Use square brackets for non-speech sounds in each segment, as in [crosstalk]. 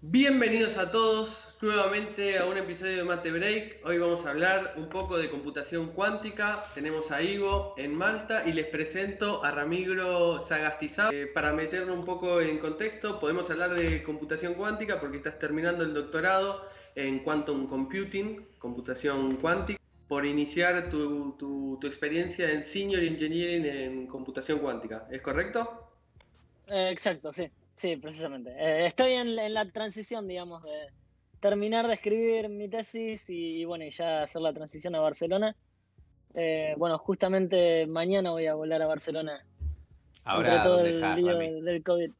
Bienvenidos a todos nuevamente a un episodio de Mate Break. Hoy vamos a hablar un poco de computación cuántica. Tenemos a Ivo en Malta y les presento a Ramiro Sagastizado. Eh, para meterlo un poco en contexto, podemos hablar de computación cuántica porque estás terminando el doctorado en Quantum Computing, computación cuántica, por iniciar tu, experiencia en Senior Engineering en computación cuántica. ¿Es correcto? Eh, exacto, sí. Sí, precisamente. Eh, estoy en, la transición, digamos, de terminar de escribir mi tesis y, bueno, y ya hacer la transición a Barcelona. Eh, bueno, justamente mañana voy a volar a Barcelona. Ahora, todo el lío del, COVID.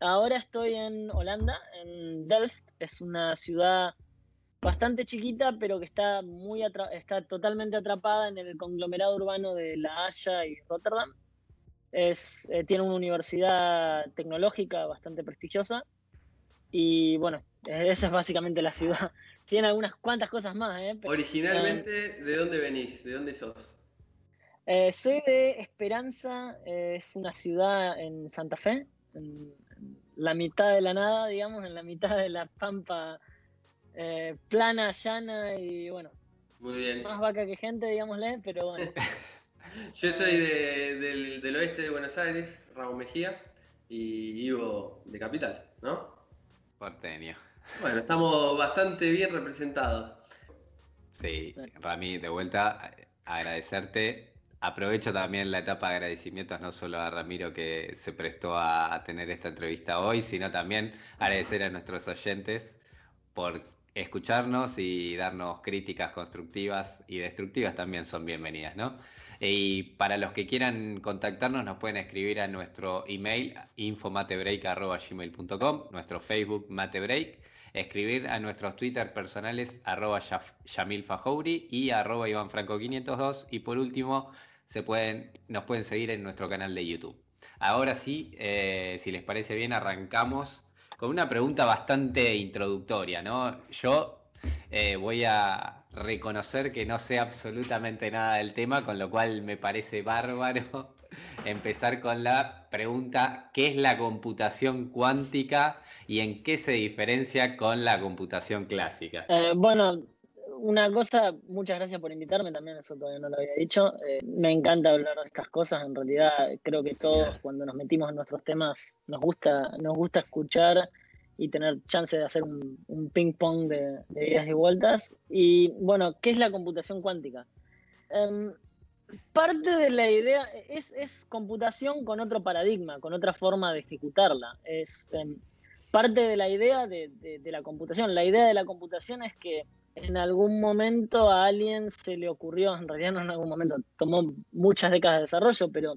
Ahora estoy en Holanda, en Delft. Es una ciudad bastante chiquita, pero que está muy está totalmente atrapada en el conglomerado urbano de La Haya y Rotterdam. Es, eh, tiene una universidad tecnológica bastante prestigiosa y bueno, esa es básicamente la ciudad. [laughs] Tiene algunas cuantas cosas más. ¿eh? Originalmente, ¿de dónde venís? ¿De dónde sos? Eh, soy de Esperanza, es una ciudad en Santa Fe, en, la mitad de la nada, digamos, en la mitad de la pampa plana, llana y bueno. Muy bien. Más vaca que gente, digámosle, pero bueno. [laughs] Yo soy del, oeste de Buenos Aires, Raúl Mejía, y vivo de Capital, ¿no? Porteño. Bueno, estamos bastante bien representados. Sí, Rami, de vuelta, agradecerte. Aprovecho también la etapa de agradecimientos, no solo a Ramiro que se prestó a tener esta entrevista hoy, sino también agradecer a nuestros oyentes por escucharnos y darnos críticas constructivas y destructivas también son bienvenidas, ¿no? Y para los que quieran contactarnos, nos pueden escribir a nuestro email infomatebreak.gmail.com, nuestro Facebook Matebreak, escribir a nuestros Twitter personales arroba Yamil y arroba IvanFranco502 y por último se pueden, nos pueden seguir en nuestro canal de YouTube. Ahora sí, eh, si les parece bien, arrancamos con una pregunta bastante introductoria, ¿no? Yo eh, voy a reconocer que no sé absolutamente nada del tema, con lo cual me parece bárbaro [laughs] empezar con la pregunta, ¿qué es la computación cuántica y en qué se diferencia con la computación clásica? Eh, bueno, una cosa, muchas gracias por invitarme también, eso todavía no lo había dicho. Eh, me encanta hablar de estas cosas, en realidad creo que todos cuando nos metimos en nuestros temas nos gusta, nos gusta escuchar y tener chance de hacer un, ping pong de, ideas y vueltas. Y bueno, ¿qué es la computación cuántica? Em, parte de la idea es, computación con otro paradigma, con otra forma de ejecutarla. Es em, parte de la idea de, de, la computación. La idea de la computación es que en algún momento a alguien se le ocurrió, en realidad no en algún momento, tomó muchas décadas de desarrollo, pero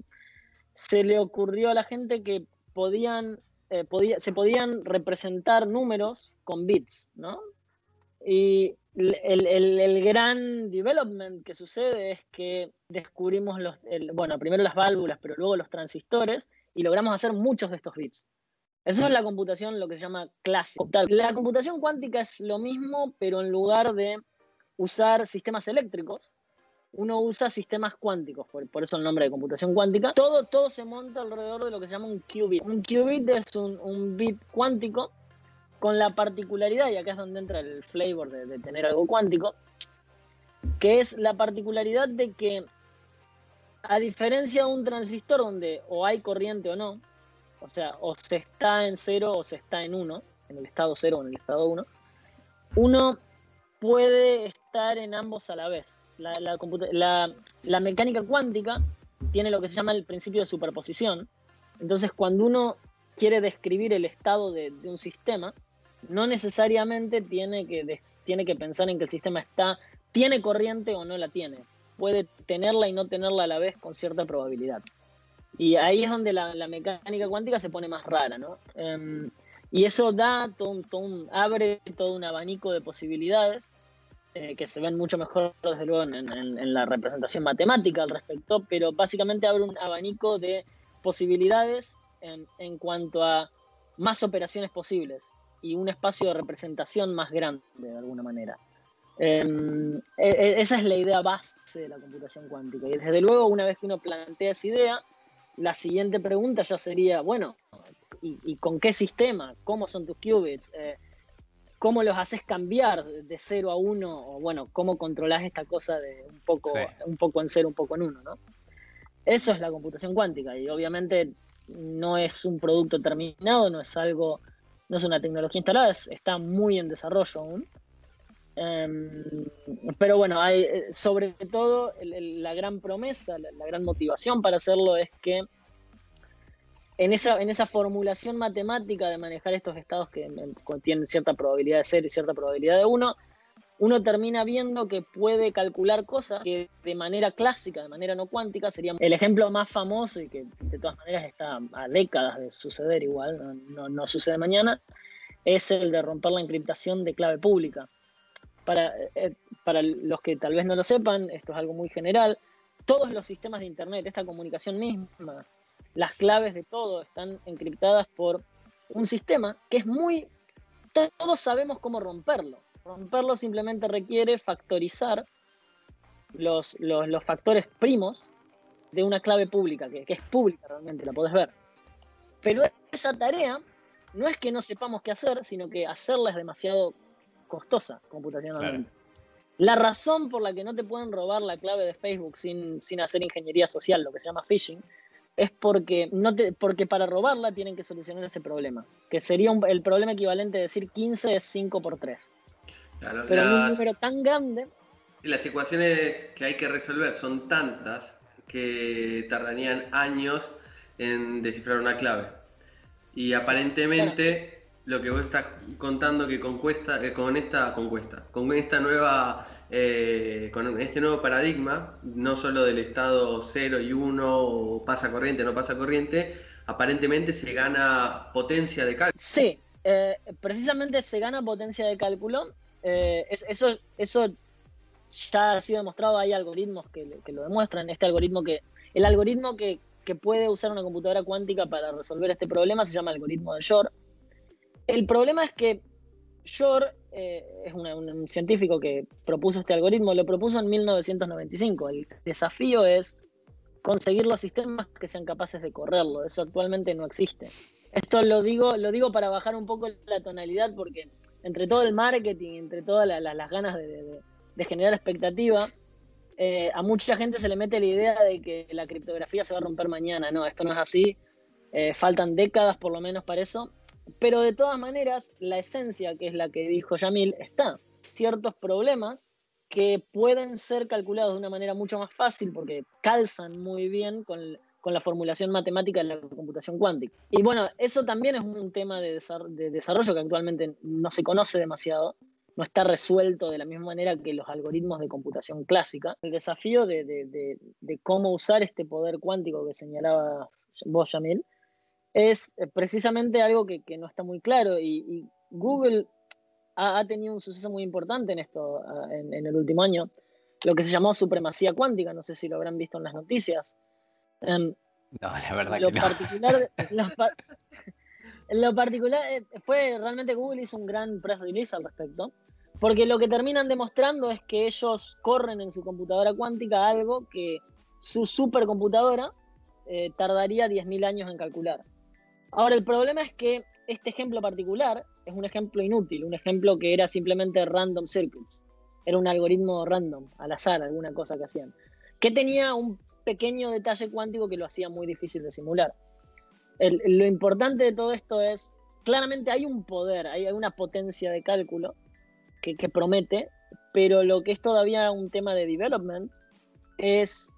se le ocurrió a la gente que podían eh, se podían representar números con bits, ¿no? Y el, gran development que sucede es que descubrimos los, bueno, primero las válvulas, pero luego los transistores, y logramos hacer muchos de estos bits. Eso es la computación, lo que se llama clásica. La computación cuántica es lo mismo, pero en lugar de usar sistemas eléctricos, uno usa sistemas cuánticos, por, eso el nombre de computación cuántica. Todo, todo se monta alrededor de lo que se llama un qubit. Un qubit es un, bit cuántico con la particularidad, y acá es donde entra el flavor de, tener algo cuántico, que es la particularidad de que, a diferencia de un transistor donde o hay corriente o no, o sea, o se está en cero o se está en uno, en el estado cero o en el estado uno, uno puede estar en ambos a la vez la, mecánica cuántica tiene lo que se llama el principio de superposición. Entonces, cuando uno quiere describir el estado de, un sistema, no necesariamente tiene que, tiene que pensar en que el sistema está, tiene corriente o no la tiene. Puede tenerla y no tenerla a la vez con cierta probabilidad. Y ahí es donde la, mecánica cuántica se pone más rara, ¿no? Em, y eso da todo abre todo un abanico de posibilidades eh, que se ven mucho mejor, desde luego, en, la representación matemática al respecto, pero básicamente abre un abanico de posibilidades en, cuanto a más operaciones posibles y un espacio de representación más grande, de alguna manera. Em, e, e, esa es la idea base de la computación cuántica. Y desde luego, una vez que uno plantea esa idea, la siguiente pregunta ya sería, bueno, ¿y, con qué sistema? ¿Cómo son tus qubits? Eh, cómo los haces cambiar de 0 a 1, o bueno, cómo controlas esta cosa de un poco, un poco en 0, un poco en 1, ¿no? Eso es la computación cuántica y obviamente no es un producto terminado, no es algo, no es una tecnología instalada, está muy en desarrollo aún. Em, pero bueno, hay, eh, sobre todo la gran promesa, la, gran motivación para hacerlo es que en esa, formulación matemática de manejar estos estados que contienen cierta probabilidad de ser y cierta probabilidad de uno, uno termina viendo que puede calcular cosas que de manera clásica, de manera no cuántica, sería el ejemplo más famoso y que de todas maneras está a décadas de suceder igual, no, sucede mañana, es el de romper la encriptación de clave pública. Eh, para los que tal vez no lo sepan, esto es algo muy general, todos los sistemas de Internet, esta comunicación misma, las claves de todo están encriptadas por un sistema que es muy... Todos sabemos cómo romperlo. Romperlo simplemente requiere factorizar los, los, factores primos de una clave pública, que, es pública realmente, la podés ver. Pero esa tarea no es que no sepamos qué hacer, sino que hacerla es demasiado costosa computacionalmente. La razón por la que no te pueden robar la clave de Facebook sin, sin hacer ingeniería social, lo que se llama phishing, es porque, no te, porque para robarla tienen que solucionar ese problema, que sería el problema equivalente de decir 15 es 5 por 3. Pero un número tan grande. Las ecuaciones que hay que resolver son tantas que tardarían años en descifrar una clave. Y aparentemente lo que vos estás contando que con, eh, con esta concuesta, con esta nueva eh, con este nuevo paradigma, no solo del estado 0 y 1, pasa corriente, no pasa corriente, aparentemente se gana potencia de cálculo. Sí, eh, precisamente se gana potencia de cálculo. Eh, eso, eso ya ha sido demostrado, hay algoritmos que, lo demuestran. Este algoritmo que, el algoritmo que, que, puede usar una computadora cuántica para resolver este problema se llama algoritmo de Shor. El problema es que Shor eh, es un científico que propuso este algoritmo, lo propuso en 1995. El desafío es conseguir los sistemas que sean capaces de correrlo. Eso actualmente no existe. Esto lo digo, lo digo para bajar un poco la tonalidad porque entre todo el marketing, entre todas las ganas de, generar expectativa, eh, a mucha gente se le mete la idea de que la criptografía se va a romper mañana. No, esto no es así. Eh, faltan décadas por lo menos para eso. Pero de todas maneras, la esencia, que es la que dijo Yamil, está. Ciertos problemas que pueden ser calculados de una manera mucho más fácil porque calzan muy bien con, la formulación matemática de la computación cuántica. Y bueno, eso también es un tema de, desarrollo que actualmente no se conoce demasiado, no está resuelto de la misma manera que los algoritmos de computación clásica. El desafío de, de cómo usar este poder cuántico que señalaba vos, Yamil, es eh, precisamente algo que, no está muy claro y, Google ha, tenido un suceso muy importante en esto ah, en, el último año, lo que se llamó supremacía cuántica, no sé si lo habrán visto en las noticias. Em, no, la verdad lo que particular, no. [laughs] lo, lo particular eh, fue realmente Google hizo un gran press release al respecto, porque lo que terminan demostrando es que ellos corren en su computadora cuántica algo que su supercomputadora eh, tardaría 10.000 años en calcular. Ahora, el problema es que este ejemplo particular es un ejemplo inútil, un ejemplo que era simplemente random circuits. Era un algoritmo random, al azar, alguna cosa que hacían. Que tenía un pequeño detalle cuántico que lo hacía muy difícil de simular. lo importante de todo esto es, claramente hay un poder, hay una potencia de cálculo que, promete, pero lo que es todavía un tema de development es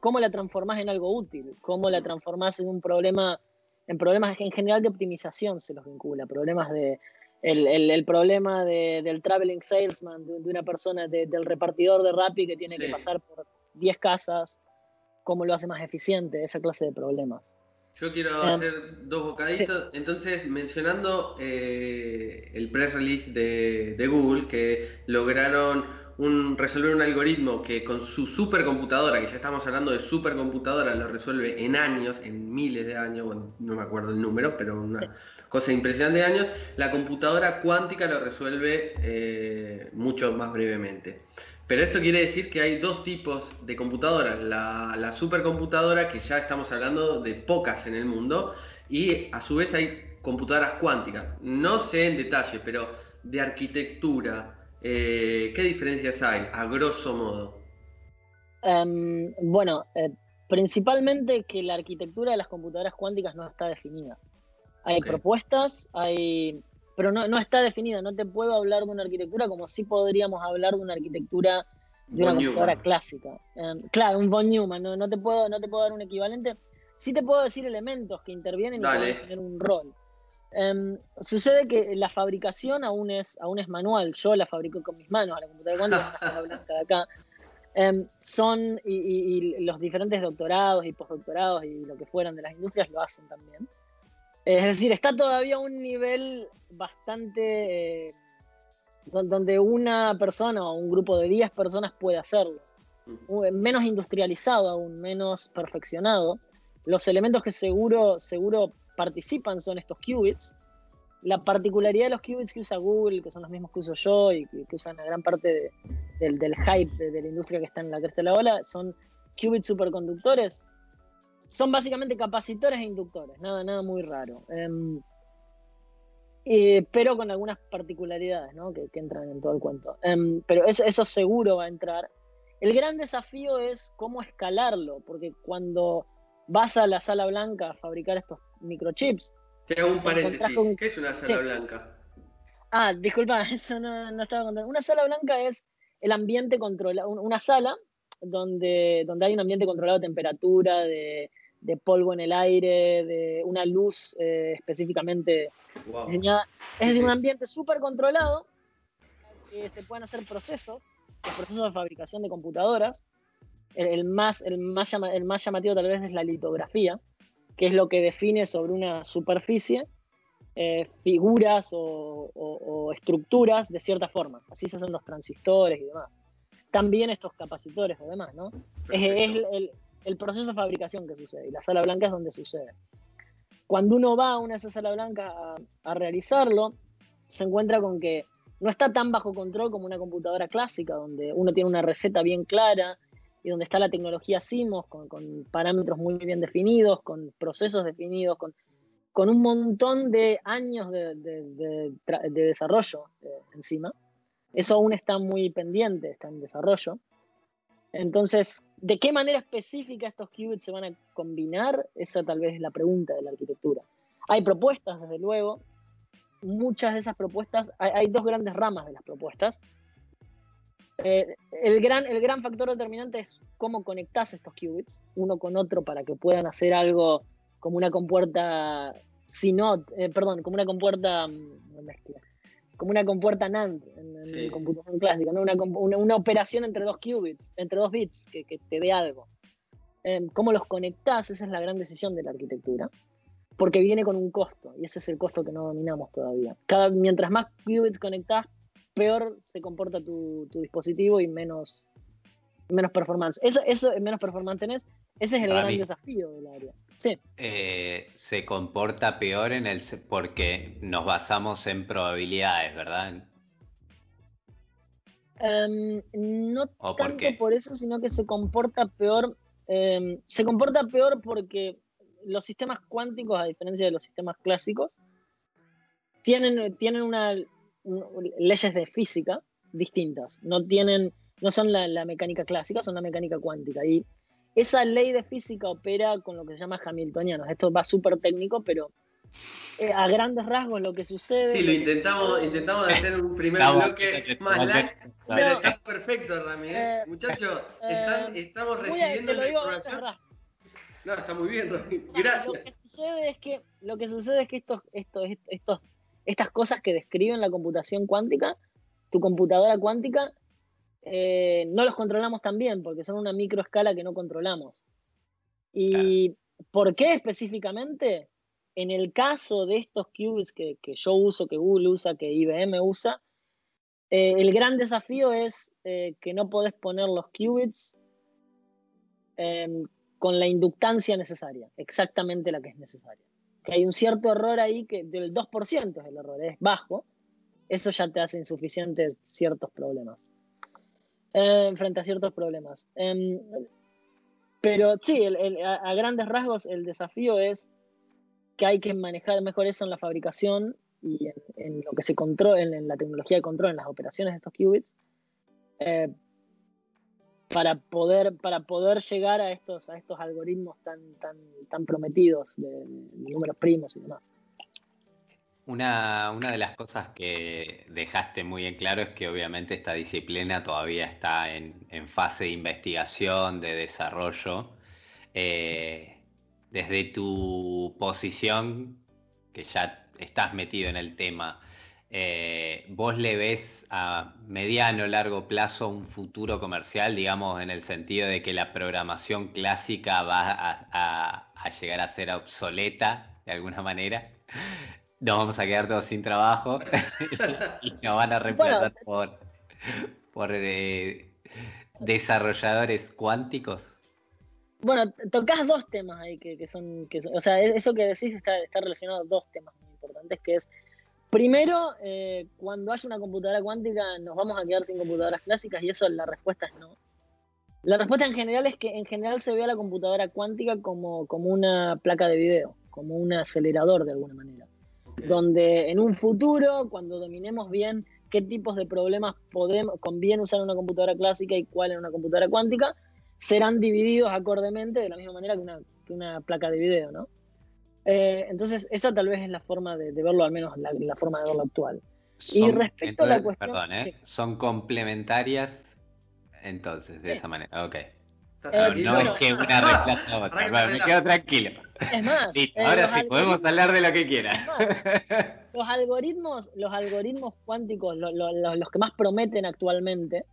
cómo la transformás en algo útil, cómo la transformás en un problema en problemas en general de optimización se los vincula, problemas de el, problema del traveling salesman, de, una persona, del repartidor de Rappi que tiene que pasar por 10 casas, cómo lo hace más eficiente, esa clase de problemas. Yo quiero em, hacer dos bocaditos. Entonces, mencionando eh, el press release de, de Google, que lograron resolver un algoritmo que con su supercomputadora, que ya estamos hablando de supercomputadora, lo resuelve en años, en miles de años, no me acuerdo el número, pero una cosa impresionante de años, la computadora cuántica lo resuelve eh, mucho más brevemente. Pero esto quiere decir que hay dos tipos de computadoras, la, la supercomputadora, que ya estamos hablando de pocas en el mundo, y a su vez hay computadoras cuánticas. No sé en detalle, pero de arquitectura, eh, ¿qué diferencias hay, a grosso modo? Em, bueno, eh, principalmente que la arquitectura de las computadoras cuánticas no está definida. Hay propuestas, hay pero no, no está definida. No te puedo hablar de una arquitectura como si podríamos hablar de una arquitectura de una computadora clásica. Em, claro, un von Neumann, no, no, te puedo, no te puedo dar un equivalente. Sí te puedo decir elementos que intervienen y pueden tener un rol. Em, sucede que la fabricación aún es, aún es manual. Yo la fabrico con mis manos, a la computadora cuántica, una sala blanca de acá. Em, son, y, y, los diferentes doctorados y postdoctorados y lo que fueran de las industrias lo hacen también. Es decir, está todavía a un nivel bastante... Eh, donde una persona o un grupo de 10 personas puede hacerlo. Menos industrializado aún, menos perfeccionado. Los elementos que seguro, seguro participan son estos qubits. La particularidad de los qubits que usa Google, que son los mismos que uso yo y que, usan una gran parte del, hype de, de, la industria que está en la cresta de la ola, son qubits superconductores son básicamente capacitores e inductores, nada, nada muy raro. Em, pero con algunas particularidades ¿no? que, entran en todo el cuento. Em, pero eso, eso, seguro va a entrar. El gran desafío es cómo escalarlo, porque cuando vas a la sala blanca a fabricar estos microchips. Te hago un paréntesis. ¿Qué es una sala blanca? Ah, disculpa, [laughs] eso no, no, estaba contando. Una sala blanca es el ambiente controlado, una sala donde, donde hay un ambiente controlado de temperatura, de, de polvo en el aire, de una luz eh, específicamente diseñada. Es decir, un ambiente súper controlado, que se pueden hacer procesos, los procesos de fabricación de computadoras. El, más, el, más el más llamativo tal vez es la litografía, que es lo que define sobre una superficie eh, figuras o, estructuras de cierta forma. Así se hacen los transistores y demás. También estos capacitores o demás, ¿no? Es, es el, el proceso de fabricación que sucede y la sala blanca es donde sucede. Cuando uno va a una sala blanca a, realizarlo, se encuentra con que no está tan bajo control como una computadora clásica, donde uno tiene una receta bien clara y donde está la tecnología CIMOS con, parámetros muy bien definidos, con procesos definidos, con, con un montón de años de, desarrollo eh, encima. Eso aún está muy pendiente, está en desarrollo. Entonces, ¿de qué manera específica estos qubits se van a combinar? Esa tal vez es la pregunta de la arquitectura. Hay propuestas, desde luego. Muchas de esas propuestas, hay, dos grandes ramas de las propuestas. Eh, el, gran, el gran factor determinante es cómo conectas estos qubits uno con otro para que puedan hacer algo como una compuerta eh, perdón, como una compuerta, mm, como una compuerta NAND en, computación clásica, ¿no? una, operación entre dos qubits, entre dos bits que, te dé algo. Em, ¿Cómo los conectás? Esa es la gran decisión de la arquitectura, porque viene con un costo, y ese es el costo que no dominamos todavía. Cada, mientras más qubits conectás, peor se comporta tu, dispositivo y menos, menos performance. Eso, eso menos performance tenés, ese es el gran desafío del área. Eh, se comporta peor en el porque nos basamos en probabilidades, ¿verdad? Em, no tanto por, eso, sino que se comporta peor. Em, se comporta peor porque los sistemas cuánticos, a diferencia de los sistemas clásicos, tienen, tienen una, leyes de física distintas. No tienen, no son la, la, mecánica clásica, son la mecánica cuántica. Y esa ley de física opera con lo que se llama hamiltoniano. Esto va súper técnico, pero eh, a grandes rasgos lo que sucede. Sí, lo intentamos, intentamos hacer un primer [laughs] bloque más light, pero está perfecto, Rami. ¿eh? Eh, Muchachos, estamos recibiendo la información. No, está muy bien, Rami. Gracias. Lo que sucede es que, lo que, sucede es que estos, estos, estos, estas cosas que describen la computación cuántica, tu computadora cuántica, eh, no los controlamos tan bien porque son una microescala que no controlamos. ¿Y por qué específicamente? En el caso de estos qubits que, yo uso, que Google usa, que IBM usa, eh, el gran desafío es eh, que no podés poner los qubits con la inductancia necesaria, exactamente la que es necesaria. Que hay un cierto error ahí que del 2% es el error, es bajo, eso ya te hace insuficientes ciertos problemas. Eh, frente a ciertos problemas. Em, pero sí, a, grandes rasgos el desafío es que hay que manejar mejor eso en la fabricación y en, lo que se controla, en, la tecnología de control, en las operaciones de estos qubits, eh, para, poder, para poder llegar a estos, a estos algoritmos tan, tan, tan prometidos de, números primos y demás. Una, una, de las cosas que dejaste muy en claro es que obviamente esta disciplina todavía está en, en fase de investigación, de desarrollo. Eh, desde tu posición, que ya estás metido en el tema, eh, ¿vos le ves a mediano o largo plazo un futuro comercial, digamos, en el sentido de que la programación clásica va a, llegar a ser obsoleta de alguna manera? [laughs] Nos vamos a quedar todos sin trabajo [laughs] y nos van a reemplazar por, por eh, desarrolladores cuánticos. Bueno, tocas dos temas ahí que, son, que, o sea, eso que decís está, está relacionado a dos temas muy importantes, que es, primero, eh, cuando haya una computadora cuántica, nos vamos a quedar sin computadoras clásicas y eso la respuesta es no. La respuesta en general es que en general se ve a la computadora cuántica como, como una placa de video, como un acelerador de alguna manera, donde en un futuro, cuando dominemos bien qué tipos de problemas podemos, conviene usar una computadora clásica y cuál en una computadora cuántica, serán divididos acordemente de la misma manera que una, placa de video, ¿no? Eh, entonces, esa tal vez es la forma de, verlo, al menos la, forma de verlo actual. y respecto a la cuestión... Perdón, ¿eh? Son complementarias, entonces, de esa manera. Ok. Eh, no, es que una reemplaza a otra. me quedo tranquilo. Es más, Listo, ahora sí, podemos hablar de lo que quieran. los algoritmos, los algoritmos cuánticos, los que más prometen actualmente,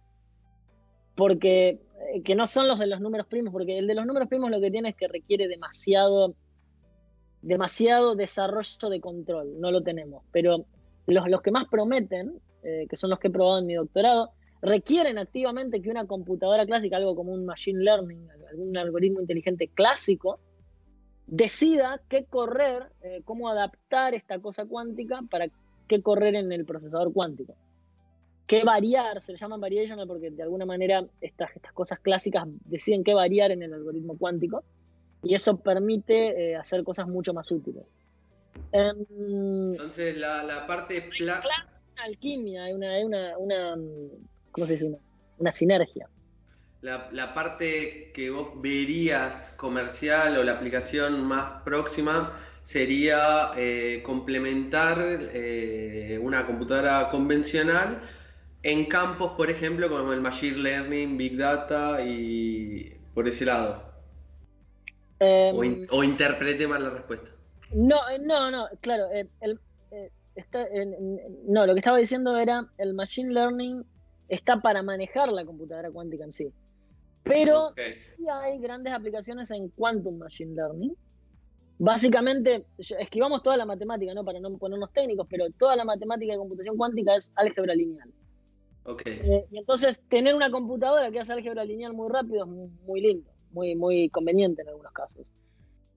porque eh, que no son los de los números primos, porque el de los números primos lo que tiene es que requiere demasiado, demasiado desarrollo de control, no lo tenemos, pero los, los que más prometen, eh, que son los que he probado en mi doctorado, requieren activamente que una computadora clásica, algo como un machine learning, algún algoritmo inteligente clásico, decida qué correr, eh, cómo adaptar esta cosa cuántica para qué correr en el procesador cuántico. Qué variar, se le llaman variational porque de alguna manera estas, estas cosas clásicas deciden qué variar en el algoritmo cuántico y eso permite eh, hacer cosas mucho más útiles. Em, Entonces la, la parte... Pla... Alquimia, hay una, una, una, ¿cómo se dice? Una, sinergia. La, la, parte que vos verías comercial o la aplicación más próxima sería eh, complementar eh, una computadora convencional en campos, por ejemplo, como el Machine Learning, Big Data y por ese lado. O, em, interprete mal la respuesta. No, eh, no, no, claro. Eh, eh, no, lo que estaba diciendo era el Machine Learning está para manejar la computadora cuántica en sí. Pero sí hay grandes aplicaciones en Quantum Machine Learning. Básicamente, esquivamos toda la matemática, ¿no? Para no ponernos técnicos, pero toda la matemática de computación cuántica es álgebra lineal. Eh, y entonces tener una computadora que hace álgebra lineal muy rápido es muy, lindo, muy, muy conveniente en algunos casos.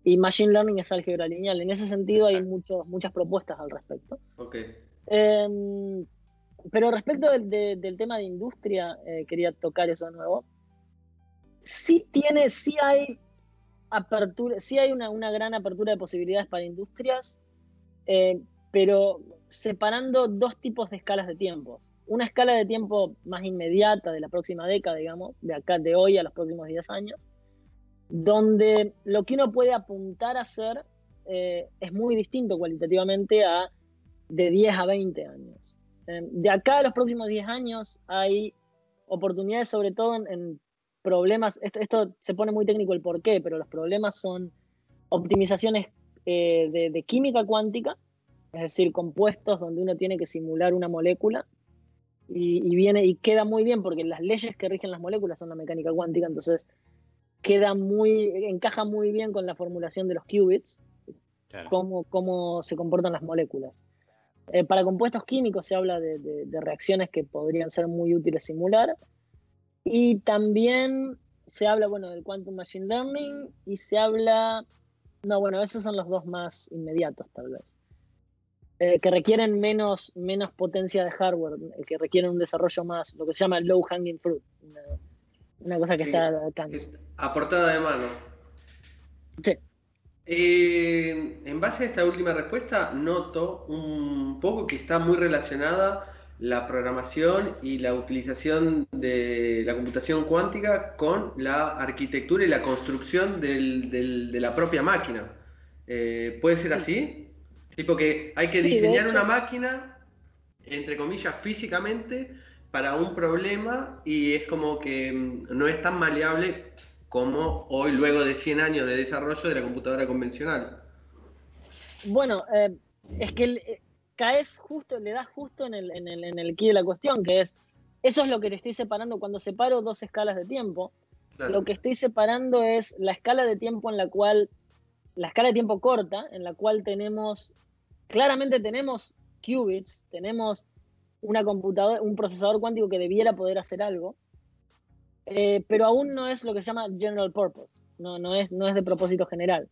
Y Machine Learning es álgebra lineal. En ese sentido hay muchos, muchas propuestas al respecto. Em, pero respecto del, tema de industria, eh, quería tocar eso de nuevo. Sí tiene, sí hay apertura, sí hay una, una gran apertura de posibilidades para industrias, eh, pero separando dos tipos de escalas de tiempos una escala de tiempo más inmediata de la próxima década, digamos, de acá, de hoy a los próximos 10 años, donde lo que uno puede apuntar a hacer eh, es muy distinto cualitativamente a de 10 a 20 años. Eh, de acá a los próximos 10 años hay oportunidades sobre todo en, problemas, esto, se pone muy técnico el por qué, pero los problemas son optimizaciones eh, de, de química cuántica, es decir, compuestos donde uno tiene que simular una molécula y, viene y queda muy bien porque las leyes que rigen las moléculas son la mecánica cuántica, entonces queda muy, encaja muy bien con la formulación de los qubits, cómo, se comportan las moléculas. Eh, para compuestos químicos se habla de, reacciones que podrían ser muy útiles simular. Y también se habla, bueno, del Quantum Machine Learning y se habla, no, bueno, esos son los dos más inmediatos tal vez. Eh, que requieren menos, menos potencia de hardware, eh, que requieren un desarrollo más, lo que se llama low hanging fruit, una, cosa que está Aportada de mano. Sí. Eh, en base a esta última respuesta, noto un poco que está muy relacionada la programación y la utilización de la computación cuántica con la arquitectura y la construcción de la propia máquina. Eh, ¿Puede ser así? Tipo que hay que diseñar una máquina, entre comillas, físicamente para un problema y es como que mm, no es tan maleable como hoy, luego de 100 años de desarrollo de la computadora convencional. Bueno, eh, es que eh, caes justo, le das justo en el, en, el, en el key de la cuestión, que es, eso es lo que te estoy separando cuando separo dos escalas de tiempo. Lo que estoy separando es la escala de tiempo en la cual, la escala de tiempo corta, en la cual tenemos, claramente tenemos qubits, tenemos una computadora, un procesador cuántico que debiera poder hacer algo, eh, pero aún no es lo que se llama general purpose, no, no, es, no es de propósito general.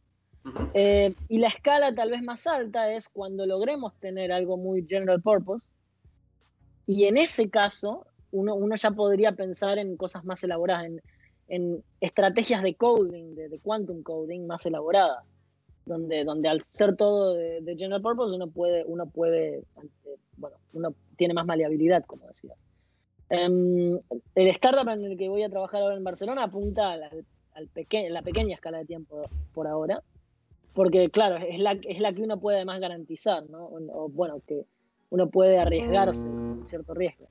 Eh, y la escala tal vez más alta es cuando logremos tener algo muy general purpose, y en ese caso uno, uno ya podría pensar en cosas más elaboradas, en, en estrategias de coding, de, de, quantum coding más elaboradas, donde, donde al ser todo de, de general purpose uno puede, uno puede, bueno, uno tiene más maleabilidad, como decía. Um, el startup en el que voy a trabajar ahora en Barcelona apunta a la, al peque la pequeña escala de tiempo por ahora, porque claro, es la, es la que uno puede además garantizar, ¿no? O, bueno, que uno puede arriesgarse, un cierto riesgo.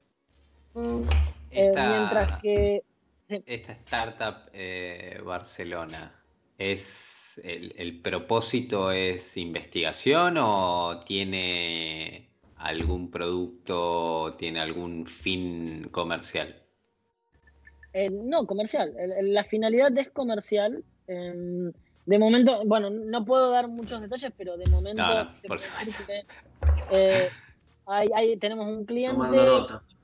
Eh, esta, mientras que... Sí. Esta startup eh, Barcelona, ¿es el, el propósito es investigación o tiene algún producto, tiene algún fin comercial? Eh, no, comercial. La finalidad es comercial. Eh, de momento, bueno, no puedo dar muchos detalles, pero de momento no, no, por que, eh, hay, hay, tenemos un cliente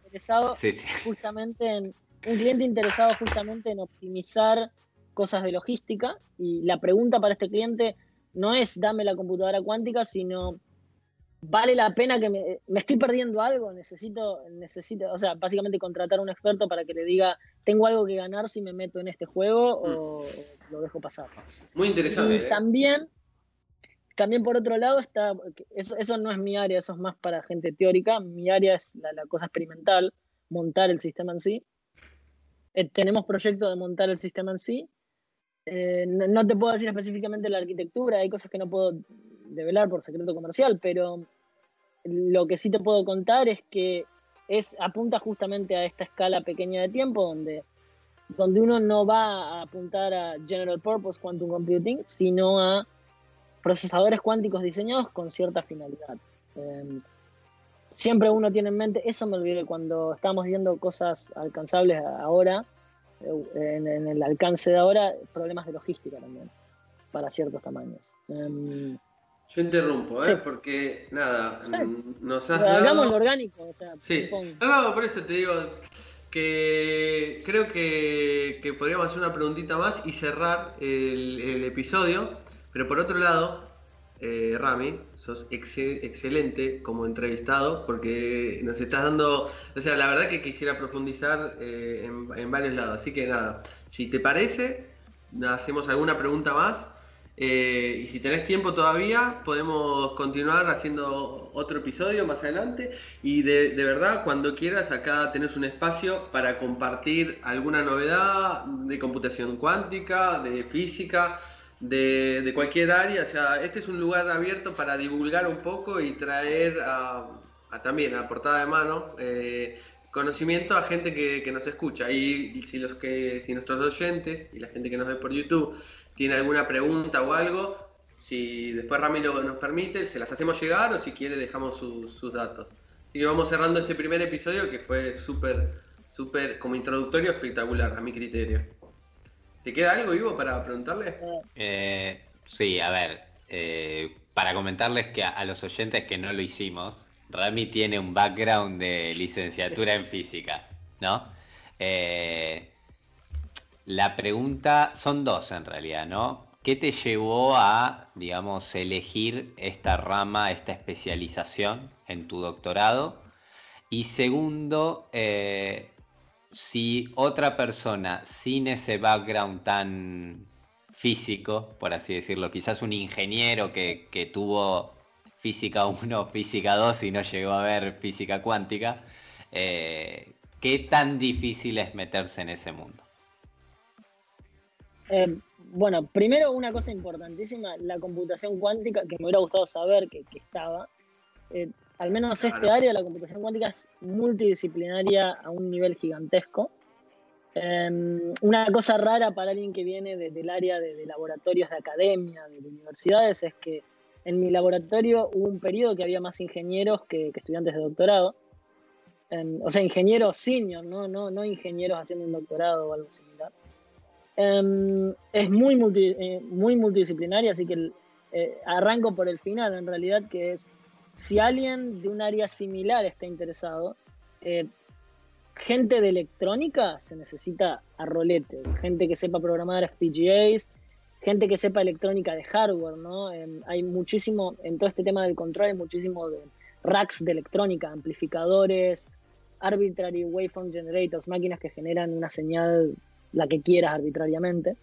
interesado sí, sí. justamente en un cliente interesado justamente en optimizar cosas de logística y la pregunta para este cliente no es dame la computadora cuántica, sino vale la pena que me, me, estoy perdiendo algo, necesito, necesito, o sea, básicamente contratar a un experto para que le diga, tengo algo que ganar si me meto en este juego o, mm. lo dejo pasar. Muy interesante. Y ¿eh? también, también por otro lado está, eso, eso no es mi área, eso es más para gente teórica, mi área es la, la cosa experimental, montar el sistema en sí. Eh, tenemos proyectos de montar el sistema en sí. Eh, no, no te puedo decir específicamente la arquitectura, hay cosas que no puedo develar por secreto comercial, pero lo que sí te puedo contar es que es, apunta justamente a esta escala pequeña de tiempo donde, donde uno no va a apuntar a General Purpose Quantum Computing, sino a procesadores cuánticos diseñados con cierta finalidad. Eh, siempre uno tiene en mente, eso me olvidé cuando estamos viendo cosas alcanzables ahora, en, el alcance de ahora, problemas de logística también, para ciertos tamaños. Eh, yo interrumpo, ¿eh? Sí. Porque, nada, sí. nos has Pero Hagamos lo orgánico, o sea, sí. No, no, por eso te digo que creo que, que, podríamos hacer una preguntita más y cerrar el, el episodio. Pero por otro lado, eh, Rami, sos ex excelente como entrevistado porque nos estás dando, o sea, la verdad que quisiera profundizar eh, en, en varios lados. Así que nada, si te parece, hacemos alguna pregunta más eh, y si tenés tiempo todavía, podemos continuar haciendo otro episodio más adelante. Y de, verdad, cuando quieras, acá tenés un espacio para compartir alguna novedad de computación cuántica, de física, de, cualquier área. O sea, este es un lugar abierto para divulgar un poco y traer también a portada de mano. Eh, conocimiento a gente que, que nos escucha y, y si los que si nuestros oyentes y la gente que nos ve por YouTube tiene alguna pregunta o algo, si después Ramiro nos permite, se las hacemos llegar o si quiere dejamos su, sus datos. Así que vamos cerrando este primer episodio que fue súper, súper como introductorio espectacular a mi criterio. ¿Te queda algo, Ivo, para preguntarle? Eh, sí, a ver, eh, para comentarles que a, a, los oyentes que no lo hicimos, Rami tiene un background de licenciatura en física, ¿no? Eh, la pregunta son dos en realidad, ¿no? ¿Qué te llevó a, digamos, elegir esta rama, esta especialización en tu doctorado? Y segundo, eh, si otra persona sin ese background tan físico, por así decirlo, quizás un ingeniero que, tuvo física 1, [laughs] física 2 y no llegó a ver física cuántica, eh, ¿qué tan difícil es meterse en ese mundo? Eh, bueno, primero una cosa importantísima, la computación cuántica, que me hubiera gustado saber que, estaba. Eh, al menos este área, la computación cuántica es multidisciplinaria a un nivel gigantesco. Em, una cosa rara para alguien que viene desde el área de, laboratorios de academia, de, universidades, es que en mi laboratorio hubo un periodo que había más ingenieros que, estudiantes de doctorado. Em, o sea, ingenieros senior, ¿no? No, no ingenieros haciendo un doctorado o algo similar. Em, es muy, eh, muy multidisciplinaria, así que eh, arranco por el final, en realidad, que es, si alguien de un área similar está interesado, eh, gente de electrónica se necesita a roletes, gente que sepa programar FPGAs, gente que sepa electrónica de hardware, ¿no? Em, hay muchísimo, en todo este tema del control, hay muchísimo de racks de electrónica, amplificadores, arbitrary waveform generators, máquinas que generan una señal la que quieras arbitrariamente,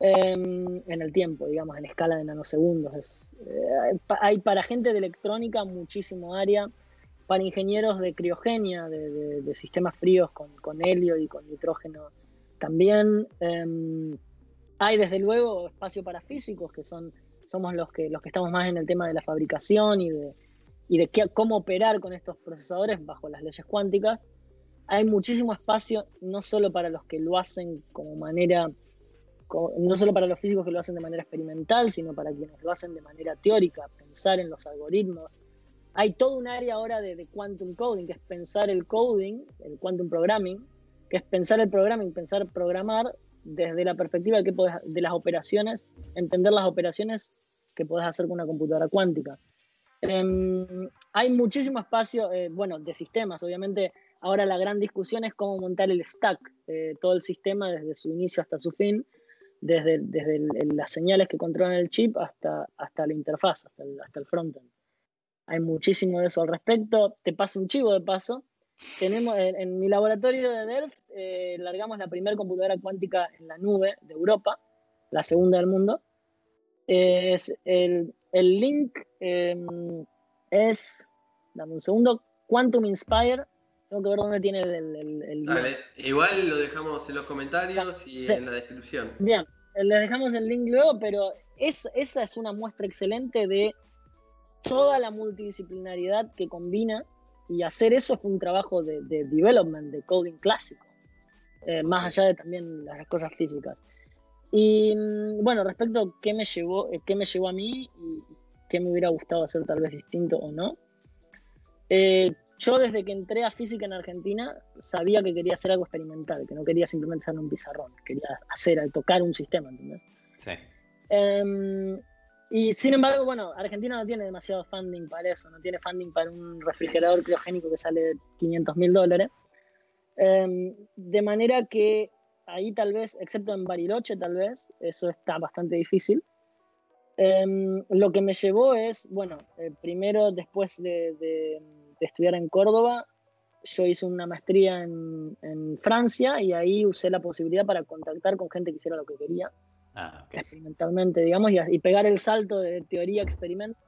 em, en el tiempo, digamos, en escala de nanosegundos. Eh, hay para gente de electrónica muchísimo área, para ingenieros de criogenia, de, sistemas fríos con, helio y con nitrógeno también. Em, hay desde luego espacio para físicos, que son, somos los que, los que estamos más en el tema de la fabricación y de, cómo operar con estos procesadores bajo las leyes cuánticas hay muchísimo espacio, no solo para los que lo hacen como manera, no solo para los físicos que lo hacen de manera experimental, sino para quienes lo hacen de manera teórica, pensar en los algoritmos. Hay todo un área ahora de, quantum coding, que es pensar el coding, el quantum programming, que es pensar el programming, pensar programar desde la perspectiva de, de las operaciones, entender las operaciones que puedes hacer con una computadora cuántica. Em, hay muchísimo espacio, eh, bueno, de sistemas, obviamente Ahora la gran discusión es cómo montar el stack, eh, todo el sistema desde su inicio hasta su fin, desde, desde las señales que controlan el chip hasta, hasta la interfaz, hasta el, hasta el frontend. Hay muchísimo de eso al respecto. Te paso un chivo de paso. Tenemos en, mi laboratorio de Delft, eh, largamos la primera computadora cuántica en la nube de Europa, la segunda del mundo. es el, el, link em, es, dame un segundo, Quantum Inspire tengo que ver dónde tiene el. Vale, igual lo dejamos en los comentarios y en la descripción. Bien, les dejamos el link luego, pero es, esa es una muestra excelente de toda la multidisciplinaridad que combina y hacer eso fue un trabajo de, development, de coding clásico, eh, más allá de también las cosas físicas. Y mm, bueno, respecto a qué me llevó, eh, qué me llevó a mí y qué me hubiera gustado hacer tal vez distinto o no, eh, yo desde que entré a física en Argentina sabía que quería hacer algo experimental, que no quería simplemente estar en un pizarrón, quería hacer, tocar un sistema, ¿entendés? Sí. Em, y sin embargo, bueno, Argentina no tiene demasiado funding para eso, no tiene funding para un refrigerador criogénico que sale 500 mil dólares. Em, de manera que ahí tal vez, excepto en Bariloche tal vez, eso está bastante difícil. Em, lo que me llevó es, bueno, eh, primero después de de estudiar en Córdoba, yo hice una maestría en, Francia y ahí usé la posibilidad para contactar con gente que hiciera lo que quería, ah, experimentalmente, digamos, y, pegar el salto de teoría a experimento.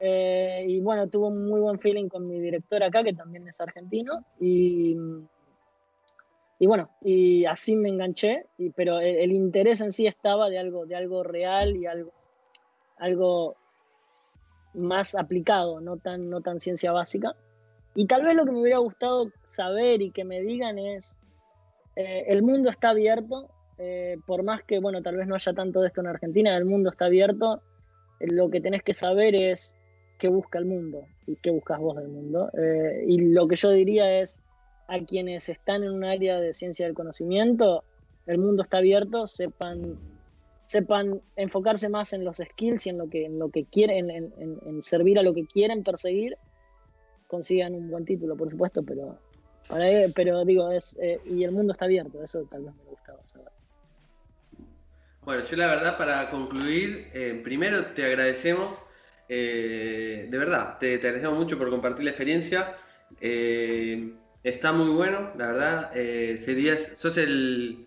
Eh, y bueno, tuvo un muy buen feeling con mi director acá, que también es argentino, y, y bueno, y así me enganché, y, pero el, el, interés en sí estaba de algo, de algo real y algo, algo más aplicado, no tan, no tan ciencia básica. Y tal vez lo que me hubiera gustado saber y que me digan es, eh, el mundo está abierto, eh, por más que, bueno, tal vez no haya tanto de esto en Argentina, el mundo está abierto, eh, lo que tenés que saber es qué busca el mundo y qué buscas vos del mundo. y lo que yo diría es, a quienes están en un área de ciencia del conocimiento, el mundo está abierto, sepan sepan enfocarse más en los skills y en lo que, en lo que quieren, en, servir a lo que quieren perseguir, consigan un buen título, por supuesto, pero para, pero digo, es, eh, y el mundo está abierto, eso tal vez me gustaba saber. Bueno, yo la verdad para concluir, eh, primero te agradecemos, eh, de verdad, te, agradecemos mucho por compartir la experiencia. está muy bueno, la verdad, serías, sos el,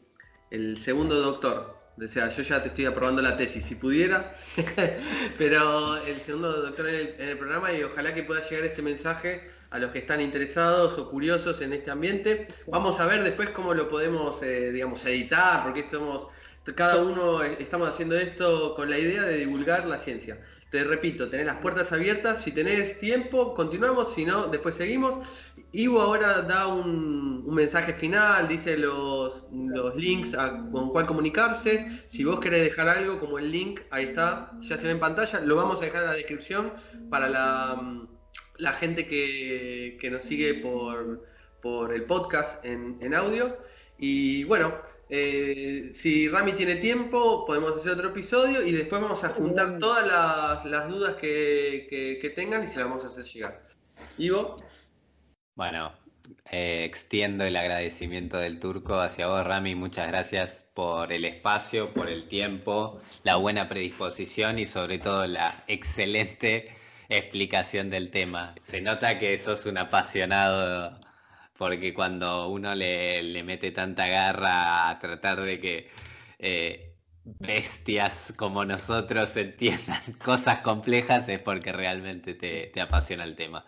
el segundo doctor O sea, yo ya te estoy aprobando la tesis, si pudiera. [laughs] Pero el segundo doctor en el, programa y ojalá que pueda llegar este mensaje a los que están interesados o curiosos en este ambiente. Vamos a ver después cómo lo podemos, eh, digamos, editar, porque estamos, cada uno estamos haciendo esto con la idea de divulgar la ciencia. Te repito, tenés las puertas abiertas, si tenés tiempo, continuamos, si no, después seguimos. Ivo ahora da un, mensaje final, dice los, los links con cuál comunicarse. Si vos querés dejar algo como el link, ahí está, ya se ve en pantalla, lo vamos a dejar en la descripción para la, la gente que, nos sigue por, por el podcast en, en audio. Y bueno, eh, si Rami tiene tiempo, podemos hacer otro episodio y después vamos a juntar todas las, dudas que, tengan y se las vamos a hacer llegar. Ivo. Bueno, eh, extiendo el agradecimiento del turco hacia vos, Rami. Muchas gracias por el espacio, por el tiempo, la buena predisposición y sobre todo la excelente explicación del tema. Se nota que sos un apasionado porque cuando uno le, mete tanta garra a tratar de que eh, bestias como nosotros entiendan [laughs] cosas complejas es porque realmente te, apasiona el tema.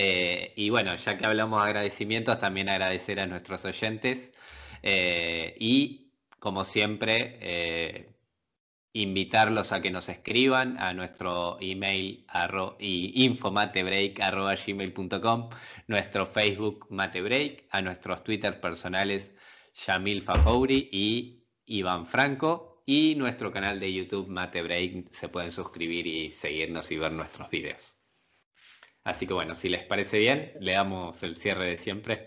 Eh, y bueno, ya que hablamos de agradecimientos, también agradecer a nuestros oyentes eh, y como siempre invitarlos a que nos escriban a nuestro email arro, infomatebreak.gmail.com, nuestro Facebook Matebreak, a nuestros Twitter personales Yamil Fajouri y Iván Franco, y nuestro canal de YouTube Matebreak. Se pueden suscribir y seguirnos y ver nuestros videos. Así que bueno, si les parece bien, le damos el cierre de siempre.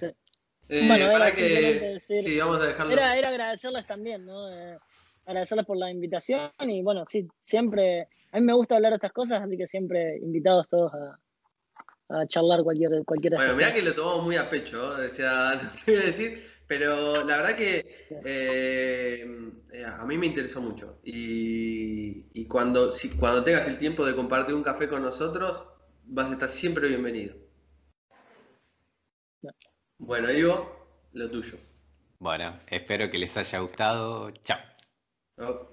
Eh, bueno, era, que... sí, vamos a dejarlo. Era, agradecerles también, ¿no? Eh, agradecerles por la invitación y bueno, sí, siempre, a mí me gusta hablar de estas cosas, así que siempre invitados todos a, charlar cualquier cualquier Bueno, mirá que lo tomamos muy a pecho, o sea, [laughs] no te voy a decir, pero la verdad que eh, a mí me interesó mucho y, cuando, si, cuando tengas el tiempo de compartir un café con nosotros, vas a estar siempre bienvenido. Bueno, Ivo, lo tuyo. Bueno, espero que les haya gustado. Chao. Oh.